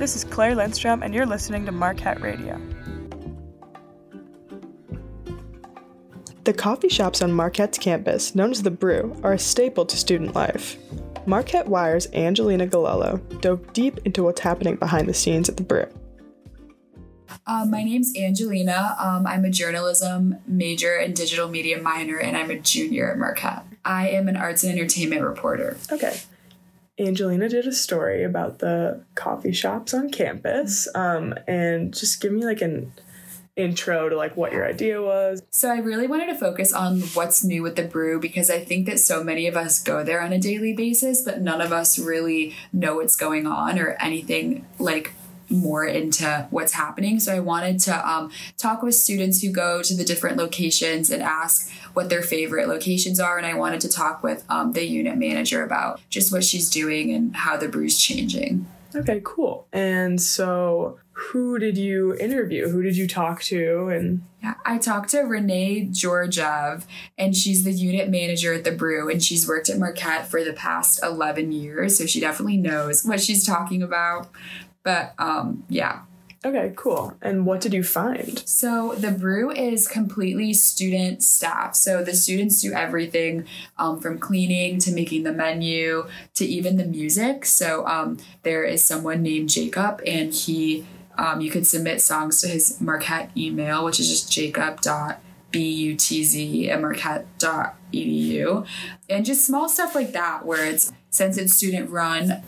This is Clare Lindstrom, and you're listening to Marquette Radio. The coffee shops on Marquette's campus, known as the Brew, are a staple to student life. Marquette Wire's Angelina Galullo dove deep into what's happening behind the scenes at the Brew. Um, my name's Angelina. Um, I'm a journalism major and digital media minor, and I'm a junior at Marquette. I am an arts and entertainment reporter. Okay. Angelina did a story about the coffee shops on campus, um, and just give me like an intro to like what your idea was. So I really wanted to focus on what's new with the brew because I think that so many of us go there on a daily basis, but none of us really know what's going on or anything like more into what's happening. So I wanted to um, talk with students who go to the different locations and ask what their favorite locations are. And I wanted to talk with um, the unit manager about just what she's doing and how the brew's changing. Okay, cool. And so who did you interview? Who did you talk to? And yeah, I talked to Renee Georgiev, and she's the unit manager at the brew, and she's worked at Marquette for the past 11 years. So she definitely knows what she's talking about. But um, yeah. Okay, cool. And what did you find? So the brew is completely student staff. So the students do everything um, from cleaning to making the menu to even the music. So um, there is someone named Jacob, and he um, you could submit songs to his Marquette email, which is just jacob dot jacob.butz at marquette.edu. And just small stuff like that, where it's since it's student run,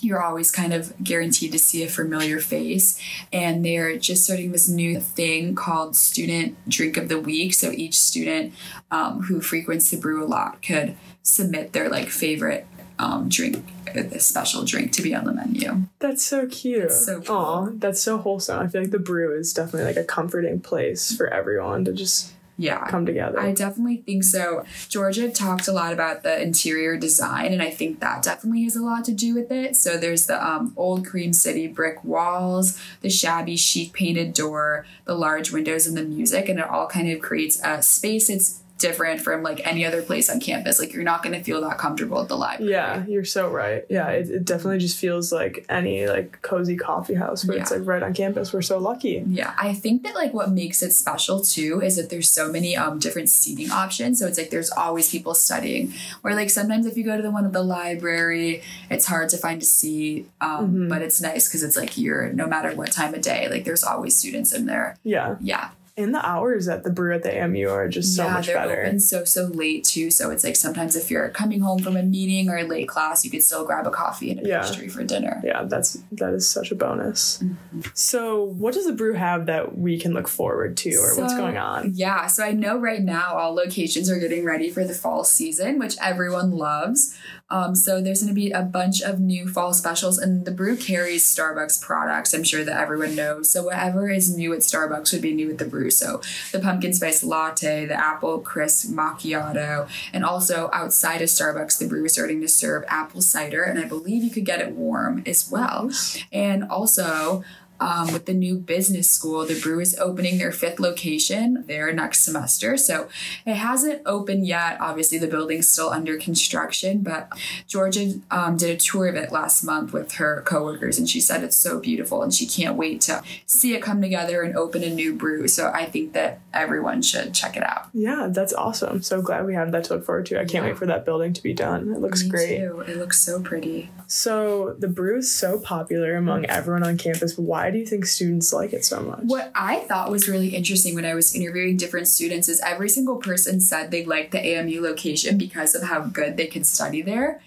you're always kind of guaranteed to see a familiar face. And they're just starting this new thing called Student Drink of the Week. So each student um, who frequents the brew a lot could submit their like favorite um, drink, a special drink to be on the menu. That's so cute. That's so cool. Aw, that's so wholesome. I feel like the brew is definitely like a comforting place for everyone to just yeah. come together. I definitely think so. Georgia talked a lot about the interior design and i think that definitely has a lot to do with it. So there's the um, old cream city brick walls the shabby chic painted door the large windows and the music and it all kind of creates a space. It's different from like any other place on campus. Like you're not going to feel that comfortable at the library. Yeah, you're so right. Yeah, it, it definitely just feels like any like cozy coffee house where yeah. it's like right on campus. We're so lucky. Yeah, I think that like what makes it special too is that there's so many um different seating options. So it's like there's always people studying. Where like sometimes if you go to the one at the library, it's hard to find a seat. Um, mm-hmm. but it's nice because it's like you're no matter what time of day, like there's always students in there. Yeah. Yeah and the hours at the brew at the AMU are just so yeah, much they're better. Open so so late too. So it's like sometimes if you're coming home from a meeting or a late class, you could still grab a coffee and a yeah. pastry for dinner. Yeah, that's that is such a bonus. Mm-hmm. So what does the brew have that we can look forward to, or so, what's going on? Yeah, so I know right now all locations are getting ready for the fall season, which everyone loves. Um, so there's going to be a bunch of new fall specials, and the brew carries Starbucks products. I'm sure that everyone knows. So whatever is new at Starbucks would be new at the brew. So the pumpkin spice latte, the apple crisp macchiato, and also outside of Starbucks, the brew is starting to serve apple cider, and I believe you could get it warm as well. And also um, with the new business school. The brew is opening their fifth location there next semester. So it hasn't opened yet. Obviously, the building's still under construction, but Georgia um, did a tour of it last month with her coworkers, and she said it's so beautiful and she can't wait to see it come together and open a new brew. So I think that everyone should check it out. Yeah, that's awesome. So glad we have that to look forward to. I can't yeah. wait for that building to be done. It looks Me great. Too. It looks so pretty. So the brew is so popular among everyone on campus. Why why do you think students like it so much? What I thought was really interesting when I was interviewing different students is every single person said they liked the AMU location because of how good they could study there.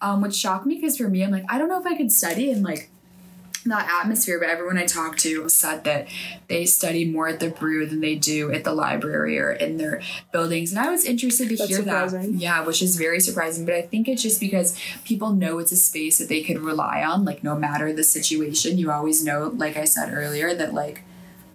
Um, which shocked me because for me, I'm like, I don't know if I could study in like that atmosphere, but everyone I talked to said that they study more at the brew than they do at the library or in their buildings. And I was interested to That's hear surprising. that. Yeah, which is very surprising. But I think it's just because people know it's a space that they could rely on, like no matter the situation, you always know, like I said earlier, that like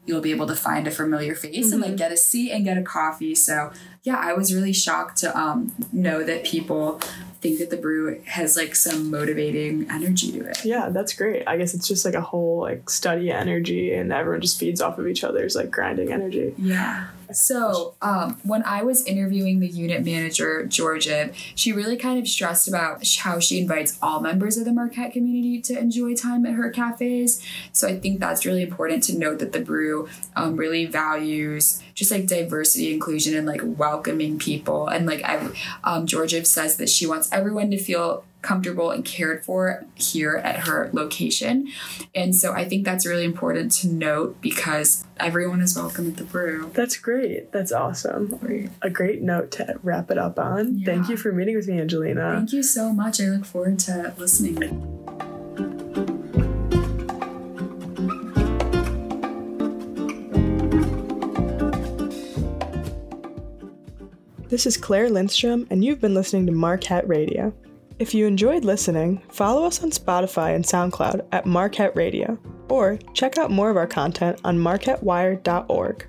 you'll be able to find a familiar face mm-hmm. and like mm-hmm. get a seat and get a coffee. So yeah, I was really shocked to um, know that people think that the brew has like some motivating energy to it. Yeah, that's great. I guess it's just like a whole like study energy and everyone just feeds off of each other's like grinding energy. Yeah. So, um, when I was interviewing the unit manager, Georgia, she really kind of stressed about how she invites all members of the Marquette community to enjoy time at her cafes. So, I think that's really important to note that the brew um, really values just like diversity, inclusion, and like welcoming people. And like I, um, Georgia says that she wants everyone to feel comfortable and cared for here at her location. And so I think that's really important to note because everyone is welcome at the brew. That's great. That's awesome. Great. A great note to wrap it up on. Yeah. Thank you for meeting with me, Angelina. Thank you so much. I look forward to listening. This is Clare Lindstrom, and you've been listening to Marquette Radio. If you enjoyed listening, follow us on Spotify and SoundCloud at Marquette Radio, or check out more of our content on marquettewire.org.